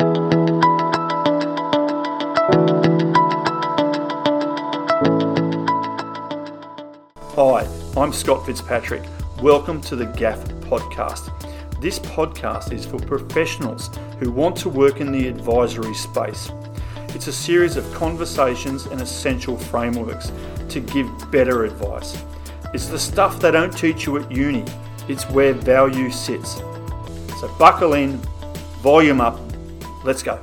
Hi, I'm Scott Fitzpatrick. Welcome to the GAF podcast. This podcast is for professionals who want to work in the advisory space. It's a series of conversations and essential frameworks to give better advice. It's the stuff they don't teach you at uni, it's where value sits. So buckle in, volume up, let's go.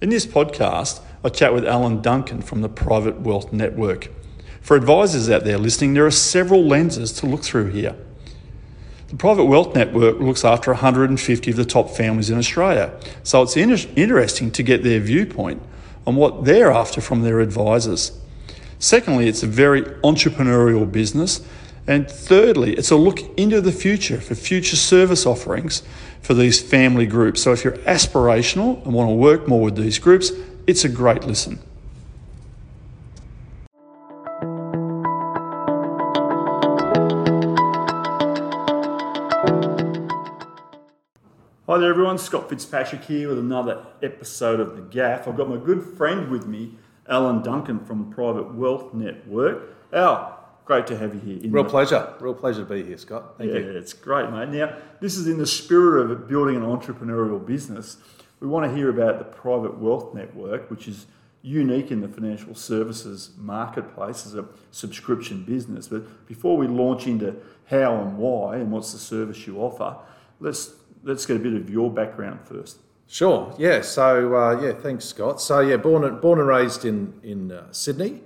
In this podcast, I chat with Alan Duncan from the Private Wealth Network. For advisors out there listening, there are several lenses to look through here. The Private Wealth Network looks after 150 of the top families in Australia, so it's inter- interesting to get their viewpoint on what they're after from their advisors. Secondly, it's a very entrepreneurial business. And thirdly, it's a look into the future for future service offerings for these family groups. So if you're aspirational and want to work more with these groups, it's a great listen. Hi there, everyone. Scott Fitzpatrick here with another episode of The GAF. I've got my good friend with me, Alan Duncan from Private Wealth Network. Al, great to have you here. Real pleasure. Real pleasure to be here, Scott. Thank yeah, you. it's great, mate. Now, this is in the spirit of building an entrepreneurial business. We want to hear about the Private Wealth Network, which is unique in the financial services marketplace as a subscription business. But before we launch into how and why and what's the service you offer, let's let's get a bit of your background first. Sure. Yeah. So uh, yeah, thanks, Scott. So yeah, born and, born and raised in in uh, Sydney.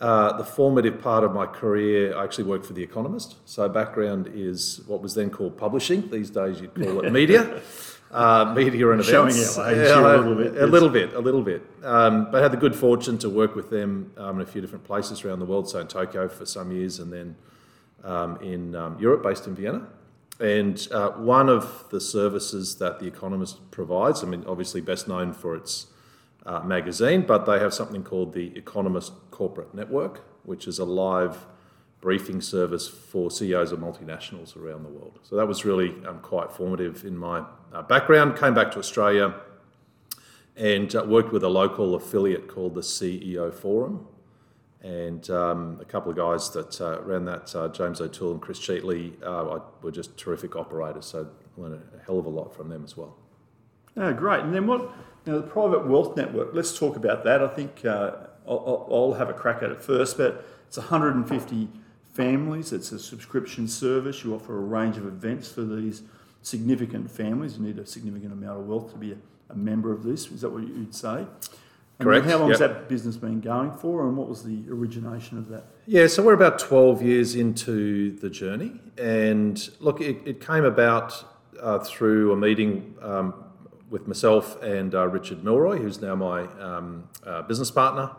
Uh, the formative part of my career, I actually worked for The Economist. So background is what was then called publishing. These days you'd call it media. Uh, media and Showing events. our age here a little bit, A little bit, a little bit. Um, but I had the good fortune to work with them um, in a few different places around the world. So in Tokyo for some years, and then um, in um, Europe, based in Vienna. And uh, one of the services that The Economist provides, I mean, obviously best known for its uh, magazine, but they have something called the Economist Corporate Network, which is a live briefing service for CEOs of multinationals around the world. So that was really um, quite formative in my uh, background. Came back to Australia and uh, worked with a local affiliate called the CEO Forum. And um, a couple of guys that uh, ran that, uh, James O'Toole and Chris Cheatley, uh, were just terrific operators. So I learned a hell of a lot from them as well. Oh, great. And then what? Now, the Private Wealth Network, let's talk about that. I think uh, I'll, I'll have a crack at it first, but it's 150 families. It's a subscription service. You offer a range of events for these significant families. You need a significant amount of wealth to be a, a member of this. Is that what you'd say? And Correct, how long has that business been going for, and what was the origination of that? Yeah, so we're about 12 years into the journey. And look, it, it came about uh, through a meeting um, with myself and uh, Richard Milroy, who's now my um, uh, business partner.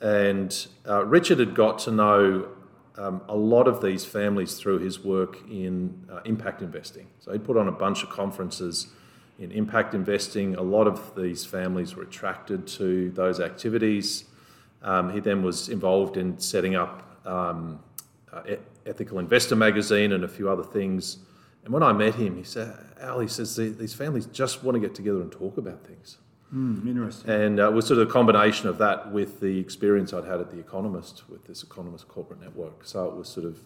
And uh, Richard had got to know um, a lot of these families through his work in uh, impact investing. So he'd put on a bunch of conferences in impact investing. A lot of these families were attracted to those activities. Um, he then was involved in setting up um, uh, Ethical Investor magazine and a few other things. And when I met him, he said, Al, he says, these families just want to get together and talk about things. Hmm, interesting. And uh, it was sort of a combination of that with the experience I'd had at The Economist with this Economist corporate network. So it was sort of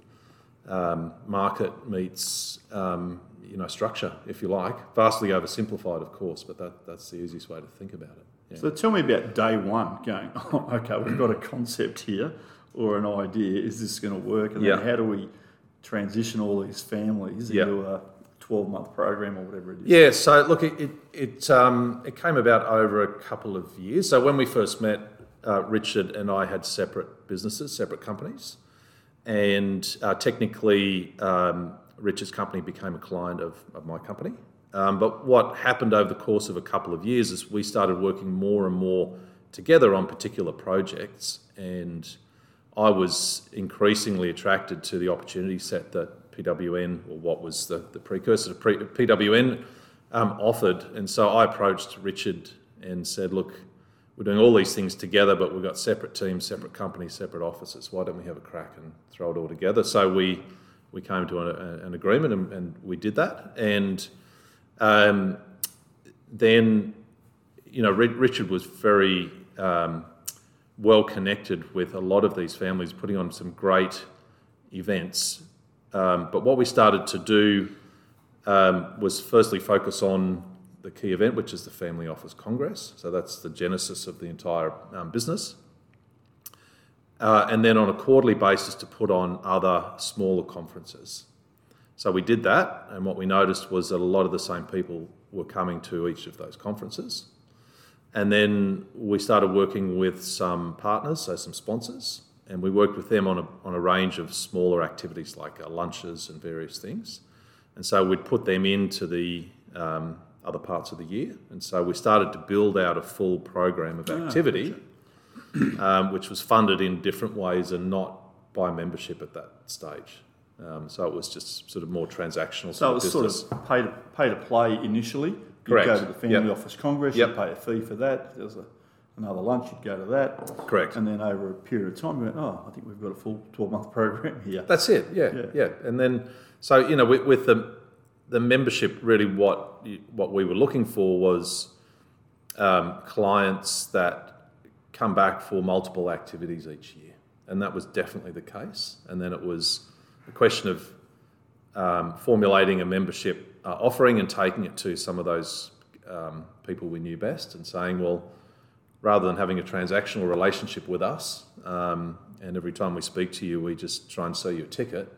um, market meets um, you know structure, if you like. Vastly oversimplified, of course, but that, that's the easiest way to think about it. Yeah. So tell me about day one going, oh, okay, we've got a concept here or an idea. Is this going to work? And then how do we transition all these families Yeah. into a 12 month program or whatever it is? Yeah, so look, it it it, um, it came about over a couple of years. So when we first met, uh, Richard and I had separate businesses, separate companies, and uh, technically, um, Richard's company became a client of, of my company. Um, but what happened over the course of a couple of years is we started working more and more together on particular projects, and I was increasingly attracted to the opportunity set that PWN, or what was the, the precursor to pre, PWN, um, offered. And so I approached Richard and said, look, we're doing all these things together, but we've got separate teams, separate companies, separate offices. Why don't we have a crack and throw it all together? So we, we came to a, an agreement and, and we did that. And Um, then, you know, Richard was very um, well connected with a lot of these families, putting on some great events. Um, but what we started to do um, was firstly focus on the key event, which is the Family Office Congress. So that's the genesis of the entire um, business. Uh, and then on a quarterly basis to put on other smaller conferences. So we did that, and what we noticed was that a lot of the same people were coming to each of those conferences. And then we started working with some partners, so some sponsors, and we worked with them on a, on a range of smaller activities like uh, lunches and various things. And so we'd put them into the um, other parts of the year. And so we started to build out a full program of ah, activity, um, which was funded in different ways and not by membership at that stage. Um, so it was just sort of more transactional. So it was business. sort of pay to, pay to play initially. You'd Correct. go to the Family yep. Office Congress, yep. you'd pay a fee for that. There's a, another lunch, you'd go to that. Correct. And then over a period of time, you went, oh, I think we've got a full 12 month program here. That's it, yeah, yeah. yeah. And then, so, you know, with, with the, the membership, really what, what we were looking for was um, clients that come back for multiple activities each year. And that was definitely the case. And then it was a question of um, formulating a membership uh, offering and taking it to some of those um, people we knew best and saying, well, rather than having a transactional relationship with us, um, and every time we speak to you, we just try and sell you a ticket.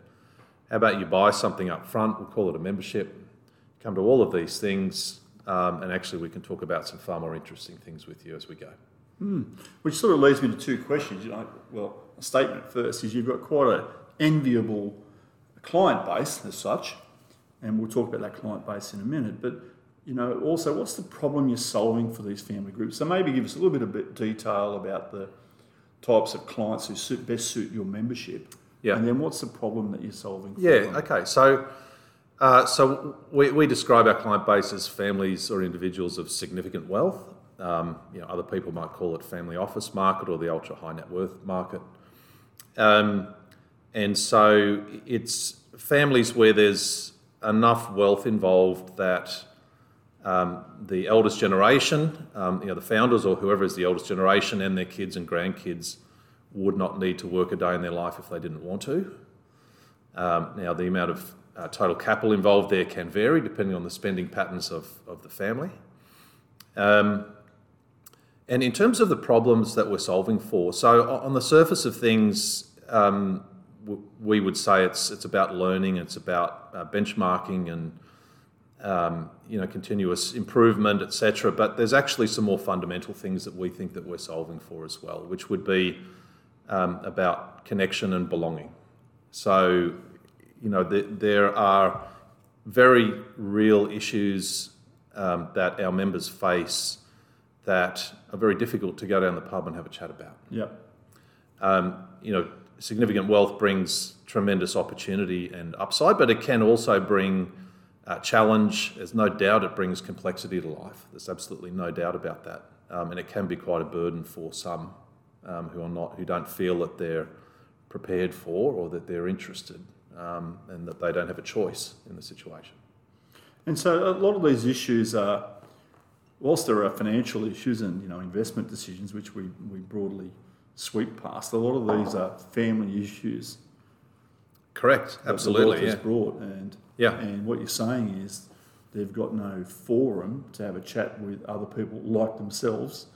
How about you buy something up front? We'll call it a membership. Come to all of these things, um, and actually, we can talk about some far more interesting things with you as we go. Hmm. Which sort of leads me to two questions. You know, well, a statement first is you've got quite an enviable client base as such, and we'll talk about that client base in a minute. But you know, also, what's the problem you're solving for these family groups? So maybe give us a little bit of detail about the types of clients who suit, best suit your membership. Yeah. And then what's the problem that you're solving? yeah. Them? Okay. So. Uh, so we, we describe our client base as families or individuals of significant wealth. Um, you know, other people might call it family office market or the ultra high net worth market. Um, and so it's families where there's enough wealth involved that um, the eldest generation, um, you know, the founders or whoever is the eldest generation and their kids and grandkids would not need to work a day in their life if they didn't want to. Um, now, the amount of uh, total capital involved there can vary depending on the spending patterns of, of the family. Um, and in terms of the problems that we're solving for, so on the surface of things, um, we would say it's it's about learning, it's about uh, benchmarking and um, you know continuous improvement, etc. But there's actually some more fundamental things that we think that we're solving for as well, which would be um, about connection and belonging. So you know the, there are very real issues um, that our members face that are very difficult to go down the pub and have a chat about. Yeah. Um, you know, significant wealth brings tremendous opportunity and upside, but it can also bring uh, challenge. There's no doubt it brings complexity to life. There's absolutely no doubt about that, um, and it can be quite a burden for some um, who are not, who don't feel that they're prepared for or that they're interested, um, and that they don't have a choice in the situation. And so, a lot of these issues are, whilst there are financial issues and you know investment decisions, which we we broadly sweep past. A lot of these are family issues. Correct. Absolutely. yeah. brought, and yeah. And what you're saying is they've got no forum to have a chat with other people like themselves.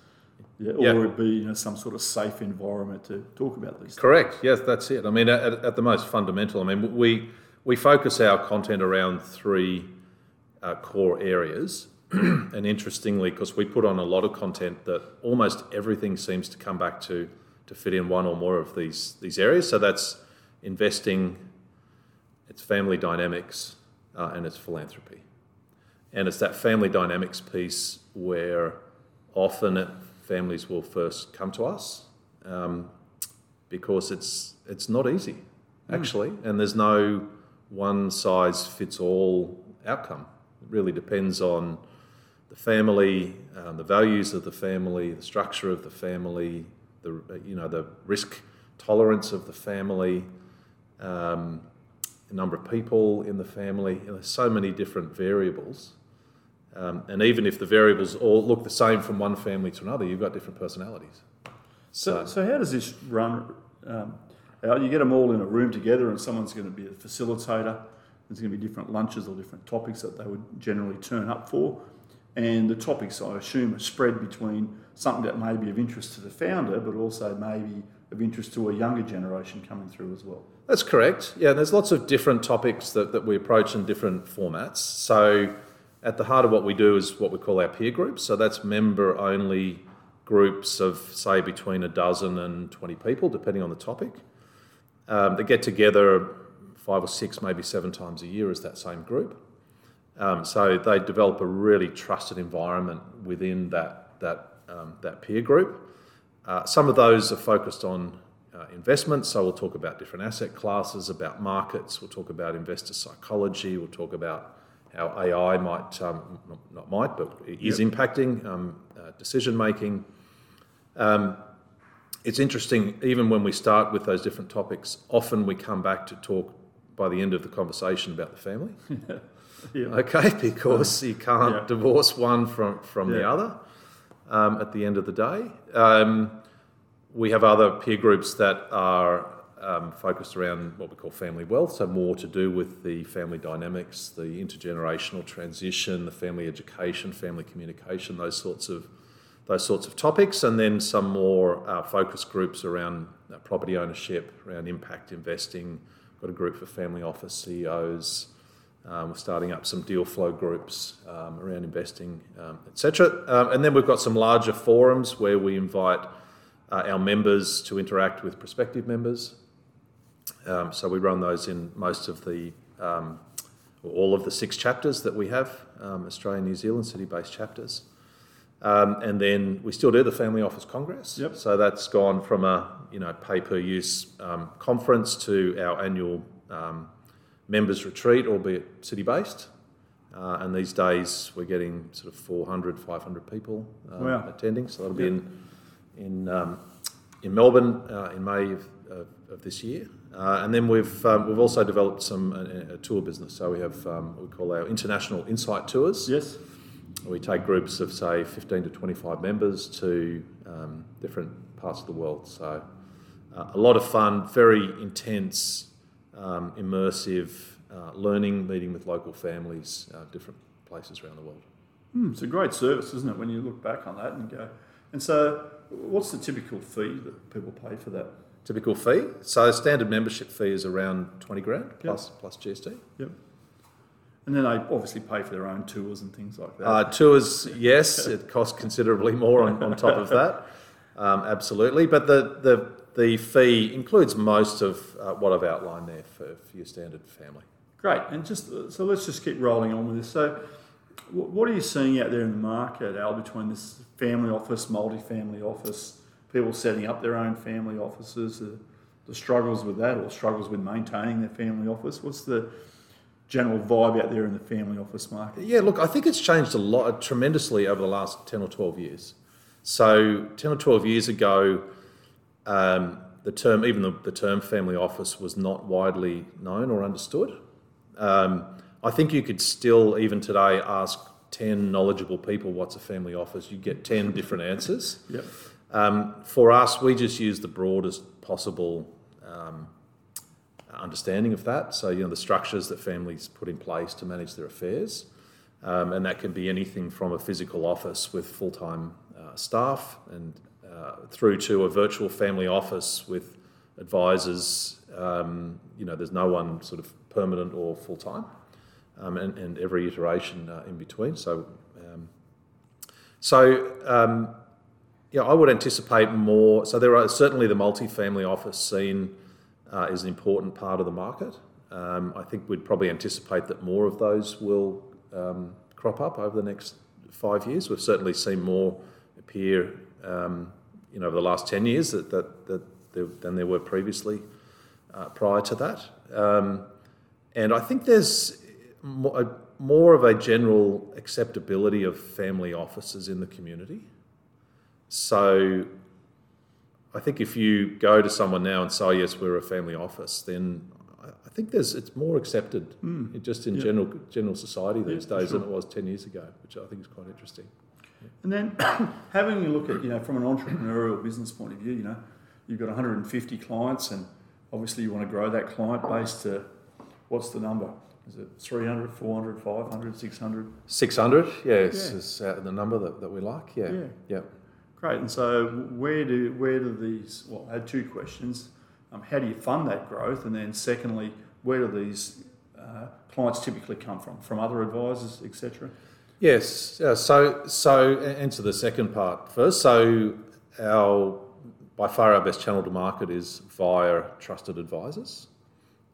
Yeah, or yeah. it be you know some sort of safe environment to talk about these. Correct. Things. Yes, that's it. I mean, at, at, the most fundamental, I mean, we we focus our content around three uh, core areas. and interestingly, because we put on a lot of content that almost everything seems to come back to to fit in one or more of these these areas. So that's investing, it's family dynamics, uh, and it's philanthropy. And it's that family dynamics piece where often families will first come to us um, because it's it's not easy hmm. actually, mm. and there's no one size fits all outcome. It really depends on the family, um, the values of the family, the structure of the family, the you know the risk tolerance of the family, um, the number of people in the family. You know, there's so many different variables Um, and even if the variables all look the same from one family to another, you've got different personalities. So, so how does this run? Um, out? You get them all in a room together, and someone's going to be a facilitator. There's going to be different lunches or different topics that they would generally turn up for. And the topics, I assume, are spread between something that may be of interest to the founder, but also maybe of interest to a younger generation coming through as well. That's correct. Yeah, there's lots of different topics that, that we approach in different formats. So, at the heart of what we do is what we call our peer groups. So, that's member only groups of, say, between a dozen and 20 people, depending on the topic. Um, they get together five or six, maybe seven times a year as that same group. Um, so they develop a really trusted environment within that, that, um, that peer group. Uh, some of those are focused on uh, investments, so we'll talk about different asset classes, about markets, we'll talk about investor psychology, we'll talk about how AI might, um, not might, but is yep. impacting um, uh, decision making. Um, it's interesting, even when we start with those different topics, often we come back to talk by the end of the conversation about the family. yeah. Okay, because you can't yeah. divorce one from, from yeah. the other um, at the end of the day. Um, we have other peer groups that are um, focused around what we call family wealth, so more to do with the family dynamics, the intergenerational transition, the family education, family communication, those sorts of those sorts of topics, and then some more uh, focus groups around uh, property ownership, around impact investing. Got a group for family office CEOs. Um, we're starting up some deal flow groups um, around investing, um, etc. Um, and then we've got some larger forums where we invite uh, our members to interact with prospective members. Um, so we run those in most of the, um, all of the six chapters that we have, Australia, New Zealand, city-based chapters. Um, and then we still do the Family Office Congress. Yep. So that's gone from a you know pay per use um, conference to our annual um, members retreat, albeit city based. Uh, and these days we're getting sort of 400, 500 people uh, wow. attending. So that'll yep. be in in um, in Melbourne uh, in May of, of, of this year. Uh, and then we've um, we've also developed some a, a tour business. So we have um, what we call our international insight tours. Yes we take groups of, say, 15 to 25 members to um, different parts of the world. So, uh, a lot of fun, very intense, um, immersive uh, learning, meeting with local families, uh, different places around the world. Mm, it's a great service, isn't it, when you look back on that and go. And so, what's the typical fee that people pay for that? Typical fee? So, standard membership fee is around 20 grand plus, yep. plus GST. Yep. And then they obviously pay for their own tours and things like that. Uh, tours, yes, it costs considerably more on, on top of that, um, absolutely. But the, the, the fee includes most of uh, what I've outlined there for, for your standard family. Great, and just so let's just keep rolling on with this. So, what are you seeing out there in the market, Al, between this family office, multi-family office, people setting up their own family offices, the, the struggles with that, or struggles with maintaining their family office? What's the general vibe out there in the family office market? Yeah, look, I think it's changed a lot, tremendously over the last 10 or 12 years. So, 10 or 12 years ago, um, the term, even the, the, term family office, was not widely known or understood. Um, I think you could still, even today, ask 10 knowledgeable people what's a family office, you get 10 different answers. Yep. Um, for us, we just use the broadest possible um, understanding of that. So, you know, the structures that families put in place to manage their affairs. Um, and that can be anything from a physical office with full time uh, staff and uh, through to a virtual family office with advisors. Um, you know, there's no one sort of permanent or full time, um, and, and, every iteration uh, in between. So, um, so um, yeah, I would anticipate more. So there are certainly the multi-family office scene uh, is an important part of the market. Um, I think we'd probably anticipate that more of those will um, crop up over the next five years. We've certainly seen more appear, um, you know, over the last ten years that, that, that there, than there were previously uh, prior to that. Um, and I think there's more, a, more of a general acceptability of family offices in the community. So I think if you go to someone now and say, yes, we're a family office, then I think there's it's more accepted in- just in Yeah. general general society these for days than it was ten years ago, which I think is quite interesting. And then having a look at, you know, from an entrepreneurial business point of view, you know, you've got 150 clients and obviously you want to grow that client base to, what's the number? Is it 300, 400, 500, 600? Six hundred, yes, Yeah. is uh, the number that, that we like. Yeah, Yeah. yeah. Great. And so where do, where do these, well, I had two questions. Um, how do you fund that growth? And then secondly, where do these uh, clients typically come from? From other advisors, etc.? Yes. Uh, so, so a- answer the second part first. So, our by far our best channel to market is via trusted advisors.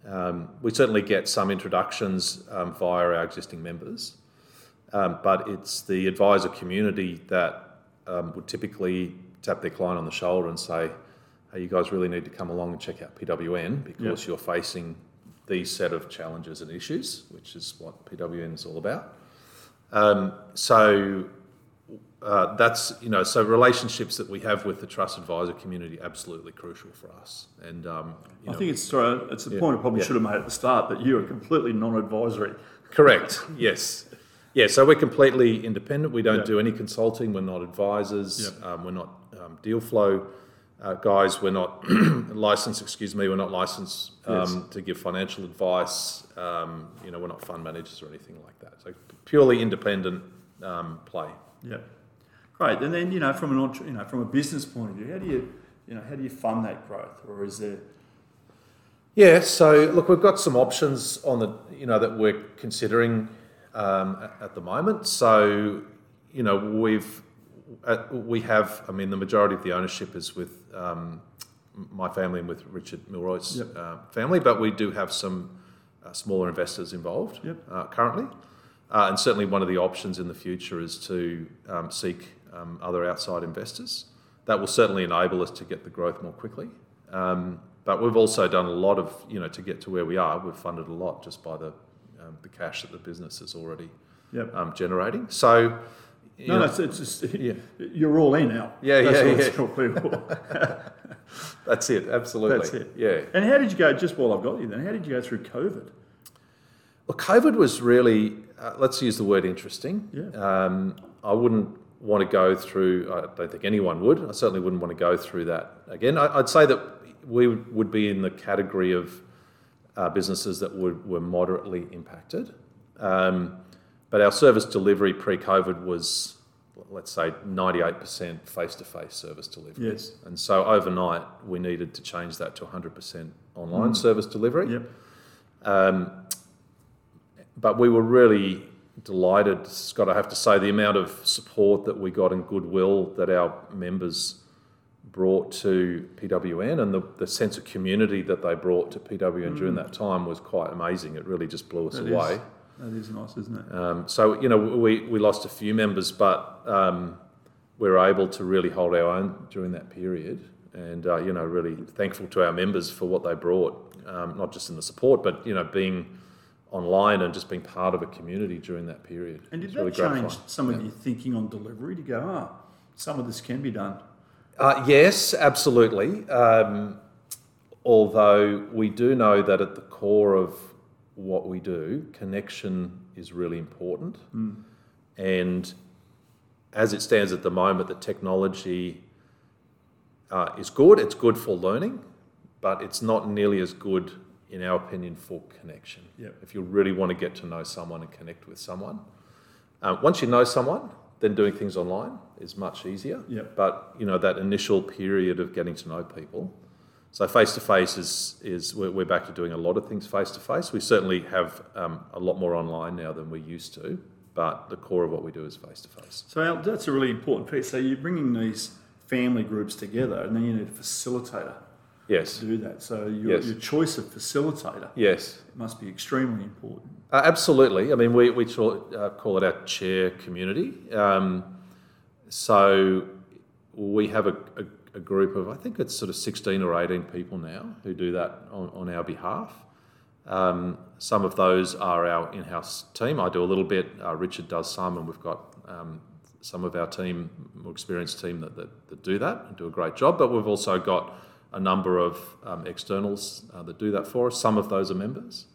Um, we certainly get some introductions um, via our existing members, um, but it's the advisor community that um, would typically tap their client on the shoulder and say, "Hey, you guys really need to come along and check out PWN because Yeah. you're facing these set of challenges and issues, which is what PWN is all about." Um, so uh, that's you know so relationships that we have with the trust advisor community absolutely crucial for us. And um, you I know, think it's sorry, it's a Yeah. point I probably Yeah. should have made at the start that you are completely non-advisory. correct. yes. Yeah, so we're completely independent. We don't Yeah. do any consulting. We're not advisors. Um, we're not um, deal flow uh, guys. We're not licensed. Excuse me. We're not licensed um, Yes. to give financial advice. Um, you know, we're not fund managers or anything like that. So purely independent um, play. Yeah, great. And then you know, from an entre- you know, from a business point of view, how do you you know how do you fund that growth, or is there Yeah, so look, we've got some options on the, you know, that we're considering um, at, at the moment. So, you know, we've, uh, we have, I mean, the majority of the ownership is with um, my family and with Richard Milroy's Yep. uh, family, but we do have some uh, smaller investors involved Yep. uh, currently. Uh, and certainly one of the options in the future is to um, seek um, other outside investors. That will certainly enable us to get the growth more quickly. Um, but we've also done a lot of, you know, to get to where we are, we've funded a lot just by the, um, the cash that the business is already Yep. um, generating. So, No, no, it's, it's just Yeah. you're all in now. Yeah, That's yeah, yeah. that's it, absolutely. That's it. Yeah. And how did you go? Just while I've got you, then, how did you go through COVID? Well, COVID was really, uh, let's use the word interesting. Yeah. Um, I wouldn't want to go through, I don't think anyone would. I certainly wouldn't want to go through that again. I, I'd say that we would be in the category of uh, businesses that would, were moderately impacted. Um, but our service delivery pre COVID was, let's say, 98% face to face service delivery. Yes. And so overnight, we needed to change that to 100% online service delivery. Yep. Um, but we were really delighted, Scott, I have to say, the amount of support that we got and goodwill that our members brought to PWN and the, the sense of community that they brought to PWN during that time was quite amazing. It really just blew us is- away. That is nice, isn't it? Um, so, you know, we, we lost a few members, but um, we were able to really hold our own during that period. And, uh, you know, really thankful to our members for what they brought, um, not just in the support, but, you know, being online and just being part of a community during that period. And did that really change some of your thinking on delivery to go, ah, some of this can be done? Uh, yes, absolutely. Um, although we do know that at the core of what we do, connection is really important. And as it stands at the moment, the technology uh, is good. It's good for learning, but it's not nearly as good, in our opinion, for connection. Yep. If you really want to get to know someone and connect with someone, uh, once you know someone, then doing things online is much easier. Yep. But you know that initial period of getting to know people. So face to face is is we're, we're back to doing a lot of things face to face. We certainly have um, a lot more online now than we used to, but the core of what we do is face to face. So Al, that's a really important piece. So you're bringing these family groups together, and then you need a facilitator Yes. to do that. So your, Yes. your choice of facilitator Yes. must be extremely important. Uh, absolutely. I mean, we, we call, it, uh, call it our chair community. Um, so we have a, a, a group of, I think it's sort of 16 or 18 people now who do that on, on our behalf. Um, some of those are our in house team. I do a little bit, uh, Richard does some, and we've got um, some of our team, more experienced team, that, that, that do that and do a great job. But we've also got a number of um, externals uh, that do that for us. Some of those are members,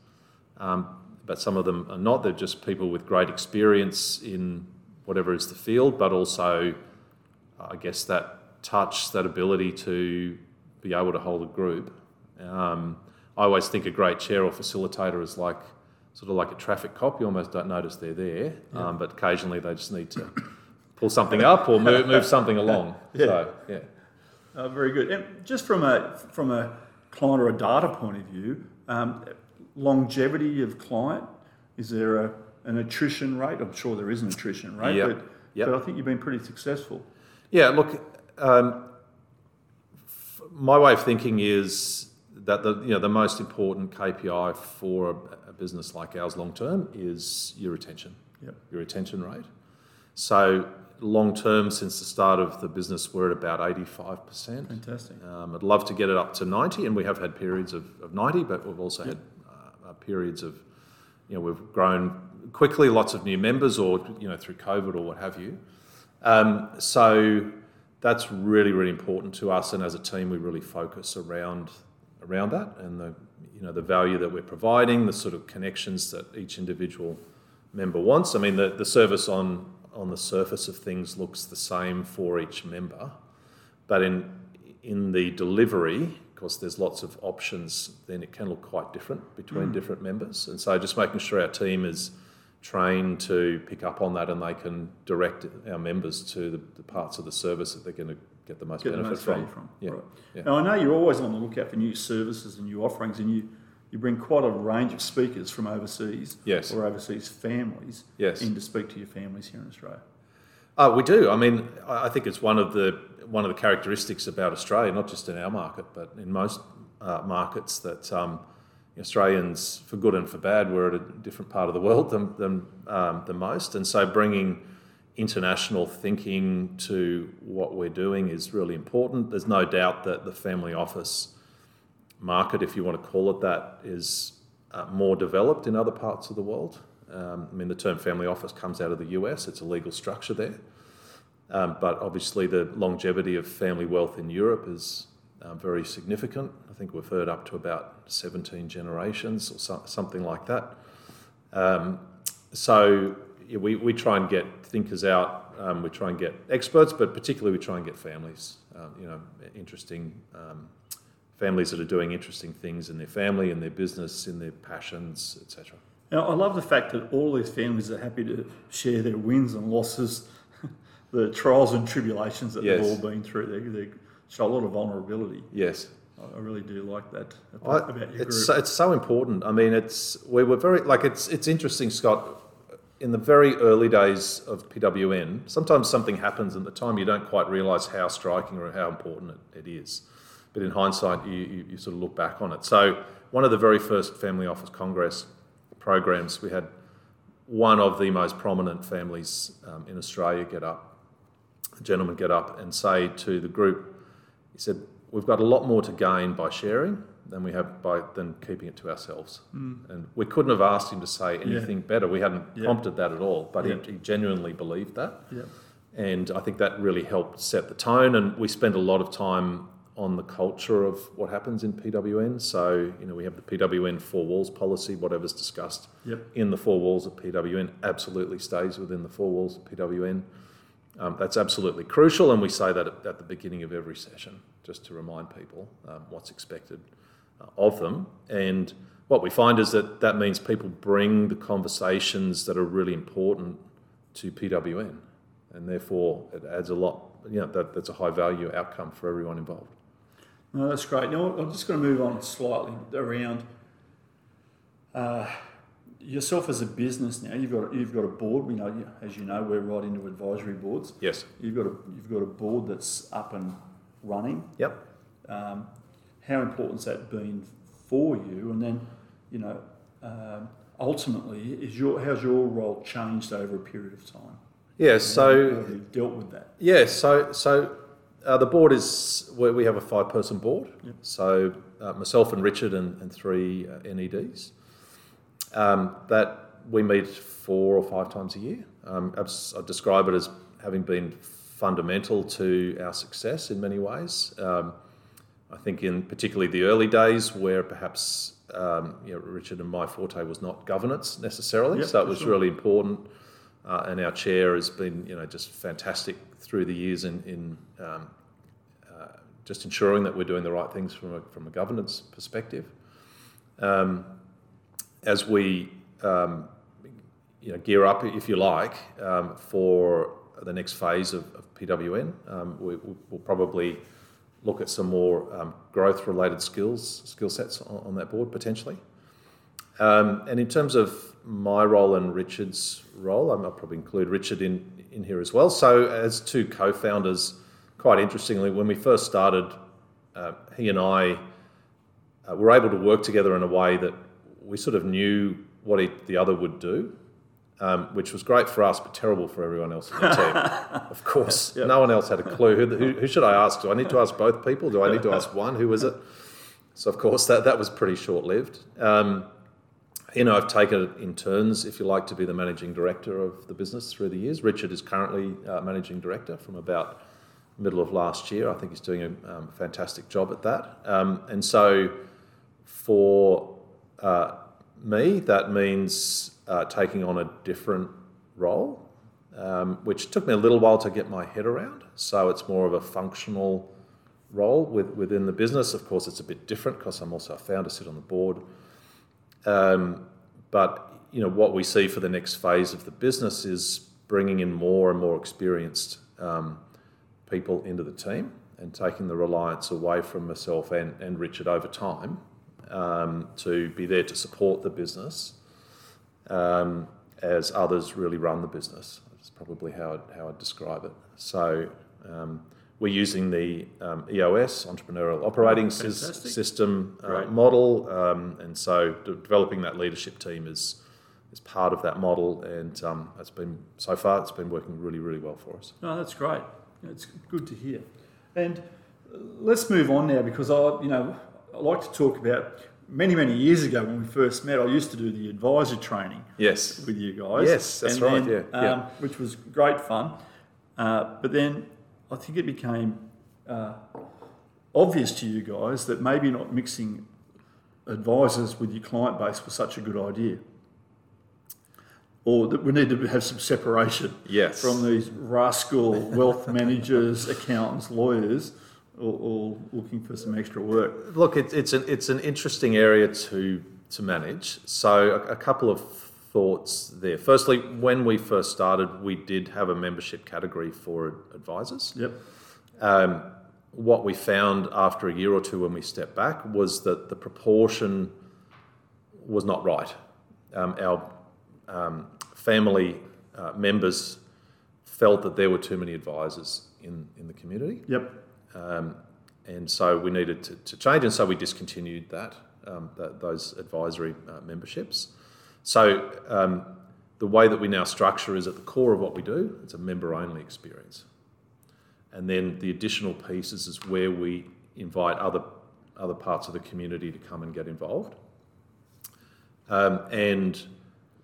um, but some of them are not. They're just people with great experience in whatever is the field, but also, I guess, that touch, that ability to be able to hold a group. Um, I always think a great chair or facilitator is like sort of like a traffic cop. You almost don't notice they're there, yeah. um, but occasionally they just need to pull something up or move, move something along. Yeah. So, yeah. Uh, very good. And just from a from a client or a data point of view, um, longevity of client. Is there a, an attrition rate? I'm sure there is an attrition rate, yep. but, yep. but I think you've been pretty successful. Yeah. Look, um, f- my way of thinking is that the you know the most important KPI for a, a business like ours long term is your retention. Yep. Your retention rate. So long term, since the start of the business, we're at about 85%. Fantastic. Um, I'd love to get it up to 90, and we have had periods of, of 90, but we've also yep. had uh, periods of, you know, we've grown quickly, lots of new members, or, you know, through COVID or what have you. Um, so that's really, really important to us, and as a team, we really focus around around that and the, you know, the value that we're providing, the sort of connections that each individual member wants. I mean, the, the service on on the surface of things looks the same for each member, but in in the delivery, because there's lots of options, then it can look quite different between mm. different members. And so, just making sure our team is trained to pick up on that and they can direct our members to the, the parts of the service that they're going to get the most get benefit the most from. from. Yeah. Right. yeah. Now, I know you're always on the lookout for new services and new offerings, and you you bring quite a range of speakers from overseas yes. or overseas families yes. in to speak to your families here in Australia. Uh, we do. I mean, I think it's one of the one of the characteristics about Australia, not just in our market, but in most uh, markets, that um, Australians, for good and for bad, we're at a different part of the world than than, um, most, and so bringing international thinking to what we're doing is really important. There's no doubt that the family office market, if you want to call it that, is uh, more developed in other parts of the world. Um, I mean, the term family office comes out of the US, it's a legal structure there. Um, but obviously, the longevity of family wealth in Europe is uh, very significant. I think we've heard up to about 17 generations or so, something like that. Um, so yeah, we, we try and get thinkers out, um, we try and get experts, but particularly we try and get families, uh, you know, interesting um, families that are doing interesting things in their family, in their business, in their passions, etc. Now, I love the fact that all these families are happy to share their wins and losses, the trials and tribulations that yes. they've all been through. They, they, show a lot of vulnerability. Yes. I really do like that about, I, your it's, group. It's so important. I mean, it's we were very like it's it's interesting, Scott. In the very early days of PWN, sometimes something happens, and at the time you don't quite realise how striking or how important it, it is but in hindsight, you, you, you, sort of look back on it. So, one of the very first Family Office Congress programs, we had one of the most prominent families um, in Australia get up, a gentleman get up and say to the group, he said, We've got a lot more to gain by sharing than we have by than keeping it to ourselves. Mm. And we couldn't have asked him to say anything yeah. better. We hadn't yeah. prompted that at all, but yeah. he, he, genuinely believed that. And I think that really helped set the tone. And we spent a lot of time on the culture of what happens in PWN. So, you know, we have the PWN four walls policy, whatever's discussed yep. in the four walls of PWN absolutely stays within the four walls of PWN. Um, that's absolutely crucial, and we say that at, at, the beginning of every session just to remind people um, what's expected uh, of them. And what we find is that that means people bring the conversations that are really important to PWN, and therefore it adds a lot. You know, that, that's a high value outcome for everyone involved. No, that's great. Now, I'm just going to move on slightly around uh, yourself as a business. Now, you've got you've got a board. We know, as you know, we're right into advisory boards. Yes. You've got a you've got a board that's up and running. Yep. Um, how important's that been for you? And then, you know, um, ultimately, is your how's your role changed over a period of time? Yeah. So how have you dealt with that? Yeah. So so uh, the board is where we have a five person board. Yep. So uh, myself and Richard and, and three uh, NEDs. Um, that we meet four or five times a year. Um, I describe it as having been fundamental to our success in many ways. Um, I think in particularly the early days where perhaps um, you know, Richard and my forte was not governance necessarily, Yep, so it was sure. really important. Uh, and our chair has been, you know, just fantastic through the years in, in um, uh, just ensuring that we're doing the right things from a, from a governance perspective. Um, as we, um, you know, gear up, if you like, um, for the next phase of, of PWN, um, we, we'll probably look at some more um, growth-related skills, skill sets on, on that board potentially. Um, and in terms of my role and Richard's role, I'll probably include Richard in, in here as well. So, as two co founders, quite interestingly, when we first started, uh, he and I uh, were able to work together in a way that we sort of knew what he, the other would do, um, which was great for us, but terrible for everyone else in the team. of course, no one else had a clue. Who, who, who should I ask? Do I need to ask both people? Do I need to ask one? Who is it? So, of course, that, that was pretty short lived. Um, you know, I've taken it in turns, if you like, to be the managing director of the business through the years. Richard is currently uh, managing director from about middle of last year. I think he's doing a um, fantastic job at that. Um, and so, for uh, me, that means uh, taking on a different role, um, which took me a little while to get my head around. So it's more of a functional role with, within the business. Of course, it's a bit different because I'm also a founder, sit on the board. Um, but you know what we see for the next phase of the business is bringing in more and more experienced um, people into the team and taking the reliance away from myself and, and Richard over time um, to be there to support the business um, as others really run the business. That's probably how I'd, how I'd describe it. So um, we're using the um, EOS, Entrepreneurial Operating Sys- fantastic. System uh, model, um, and so de- developing that leadership team is is part of that model, and um, it's been so far it's been working really really well for us. No, that's great. It's good to hear. And uh, let's move on now because I, you know, I like to talk about many many years ago when we first met. I used to do the advisor training Yes. with you guys. Yes, that's And right, then, yeah, yeah. Um, which was great fun. Uh, but then I think it became uh, obvious to you guys that maybe not mixing advisors with your client base was such a good idea. Or that we need to have some separation Yes. from these rascal wealth managers, accountants, lawyers, all, all looking for some extra work. Look, it, it's an it's an interesting area to to manage. So a, a couple of thoughts there. Firstly, when we first started, we did have a membership category for advisors. Yep. Um, what we found after a year or two when we stepped back was that the proportion was not right. Um, our um, family uh, members felt that there were too many advisors in, in the community. Yep. Um, and so we needed to, to change, and so we discontinued that, um, that those advisory uh, memberships. So um, the way that we now structure is at the core of what we do, it's a member-only experience. And then the additional pieces is where we invite other, other parts of the community to come and get involved. Um, and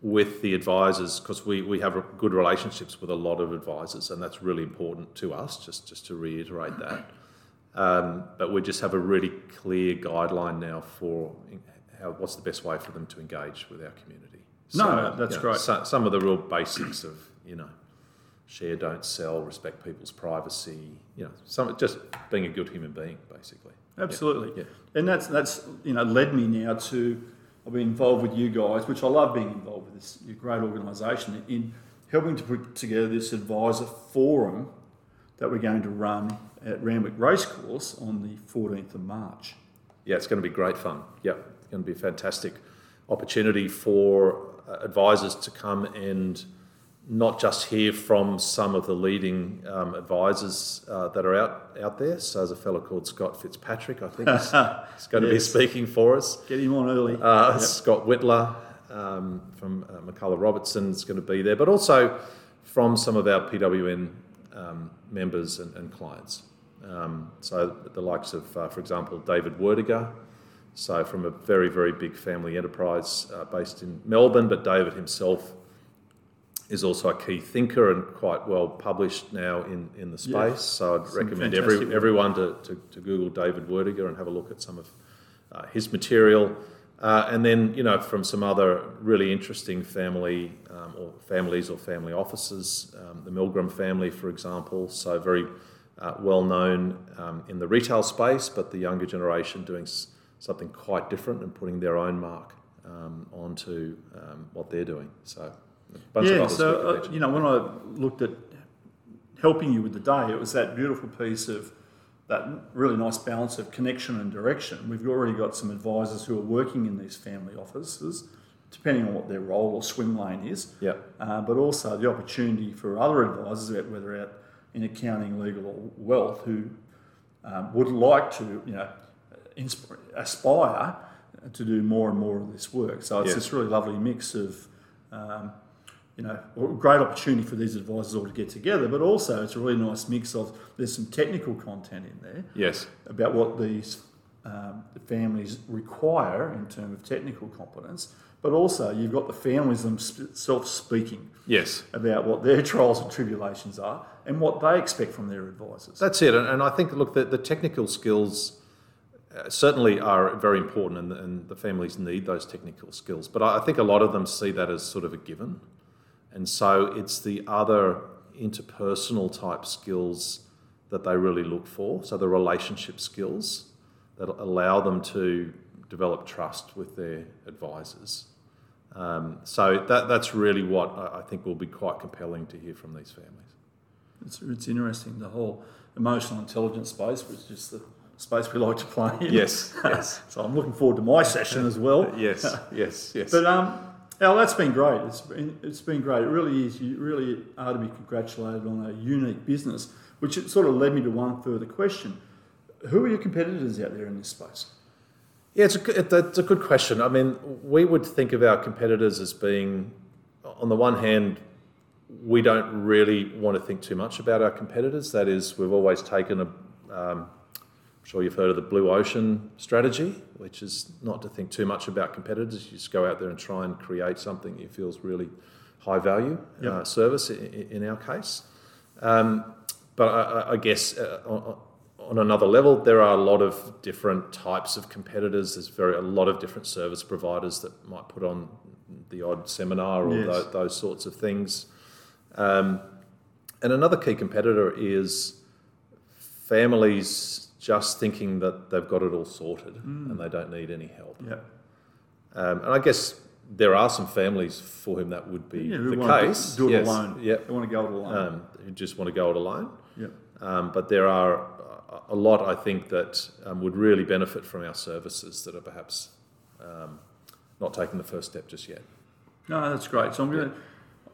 with the advisors, because we, we have good relationships with a lot of advisors, and that's really important to us, just, just to reiterate that. Um, but we just have a really clear guideline now for how, what's the best way for them to engage with our community. No, no, that's you know, great. So, some of the real basics of, you know, share, don't sell, respect people's privacy, you know, some, just being a good human being, basically. Absolutely. Yeah. And that's that's you know led me now to I've been involved with you guys, which I love being involved with this great organisation in helping to put together this advisor forum that we're going to run at Randwick Racecourse on the 14th of March. Yeah, it's going to be great fun. Yeah, it's going to be a fantastic opportunity for uh, advisors to come and not just hear from some of the leading um, advisors uh, that are out, out there. So, there's a fellow called Scott Fitzpatrick, I think, is, is going to be speaking for us. Get him on early. Uh, Scott Whitler um, from uh, McCullough Robertson is going to be there, but also from some of our PWN um, members and, and clients. Um, so the likes of, uh, for example, David Werdiger, so from a very, very big family enterprise uh, based in Melbourne, but David himself is also a key thinker and quite well published now in, in the space. Yeah. So I'd Some recommend every, everyone to, to, to Google David Werdiger and have a look at some of uh, his material. Uh, and then, you know, from some other really interesting family um, or families or family offices, um, the Milgram family, for example, so very uh, well known um, in the retail space, but the younger generation doing s- something quite different and putting their own mark um, onto um, what they're doing. So, a bunch yeah, so uh, you know, when I looked at helping you with the day, it was that beautiful piece of that really nice balance of connection and direction. We've already got some advisors who are working in these family offices, depending on what their role or swim lane is. yeah, uh, but also the opportunity for other advisors, whether out in accounting, legal, or wealth, who um, would like to, you know, insp- aspire to do more and more of this work. So it's Yeah. this really lovely mix of, um, you know, a great opportunity for these advisors all to get together, but also it's a really nice mix of there's some technical content in there yes, about what these um, the families require in terms of technical competence, but also you've got the families themselves speaking yes. about what their trials and tribulations are and what they expect from their advisors. That's it, and, and I think look, the, the technical skills uh, certainly are very important, and, and the families need those technical skills. But I think a lot of them see that as sort of a given, and so it's the other interpersonal type skills that they really look for. So the relationship skills that allow them to develop trust with their advisors. Um, so that, that's really what I I think will be quite compelling to hear from these families. It's, it's interesting, the whole emotional intelligence space, which is the space we like to play in. Yes, yes. so I'm looking forward to my session as well. Yes, yes, yes. But um, Al, that's been great. It's been it's been great. It really is. You really are to be congratulated on a unique business, which it sort of led me to one further question: Who are your competitors out there in this space? Yeah, it's a, good- it's a good question. I mean, we would think of our competitors as being, on the one hand, we don't really want to think too much about our competitors. That is, we've always taken a, um, I'm sure you've heard of the blue ocean strategy, which is not to think too much about competitors. You just go out there and try and create something you feels really high value Yep. uh, service i- i- in our case. Um, but I, I- I guess uh, on, another level, there are a lot of different types of competitors. There's very a lot of different service providers that might put on the odd seminar or Yes. tho- those sorts of things. Um, and another key competitor is families just thinking that they've got it all sorted and they don't need any help. Yeah. Um, and I guess there are some families for whom that would be Yeah, the case. do it Yes, alone. Yep. They want to go it alone. Um, who just want to go it alone. yeah. Um, but there are a- lot, I think, that um, would really benefit from our services that are perhaps um, not taking the first step just yet. No, that's great. So I'm going to.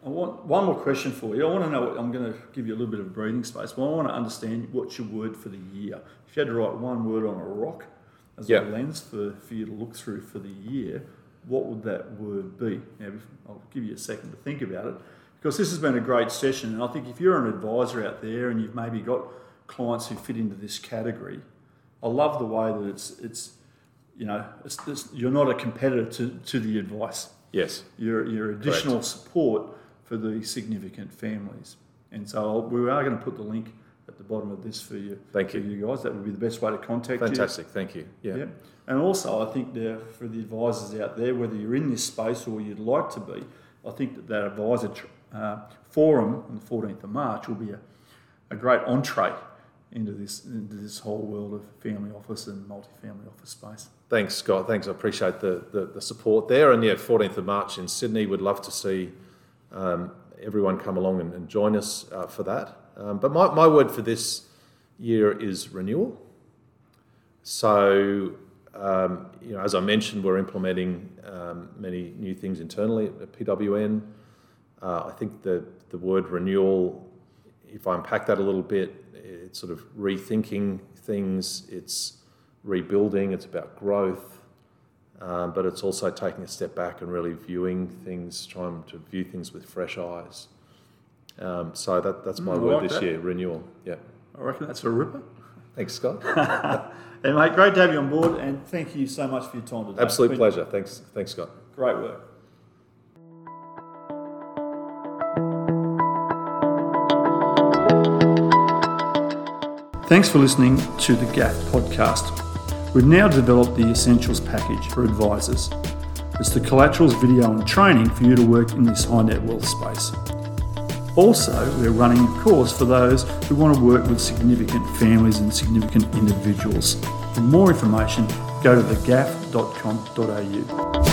I want one more question for you. I want to know. What, I'm going to give you a little bit of breathing space, but I want to understand what's your word for the year. If you had to write one word on a rock as Yeah. a lens for, for you to look through for the year, what would that word be? Now, I'll give you a second to think about it because this has been a great session, and I think if you're an advisor out there and you've maybe got clients who fit into this category, I love the way that it's it's you know it's, it's, you're not a competitor to, to the advice Yes. your, your additional support for the significant families. And so I'll- we are going to put the link at the bottom of this for you. Thank for you. you guys. That would be the best way to contact you. Fantastic. Thank you. Yeah. Yeah. And also, I think there, for the advisors out there, whether you're in this space or you'd like to be, I think that that advisor uh, forum on the 14th of March will be a, a great entree into this into this whole world of family office and multi-family office space. Thanks, Scott. Thanks. I appreciate the, the, the support there. And yeah, 14th of March in Sydney, We'd love to see um, everyone come along and, and join us uh, for that. Um, but my, my word for this year is renewal. So, um, you know, as I mentioned, we're implementing um, many new things internally at PWN. Uh, I think the, the word renewal, if I unpack that a little bit, it's sort of rethinking things, it's rebuilding, it's about growth, um, but it's also taking a step back and really viewing things, trying to view things with fresh eyes. Um, so that, that's my Mm, word like this that. year renewal. Yeah. I reckon that's a ripper. Thanks, Scott. And mate, great to have you on board, and thank you so much for your time today. Absolute pleasure. Thanks, thanks, Scott. Great work. Thanks for listening to the GAF podcast. We've now developed the Essentials package for advisors. It's the collaterals, video, and training for you to work in this high net wealth space. Also, we're running a course for those who want to work with significant families and significant individuals. For more information, go to thegaf.com.au.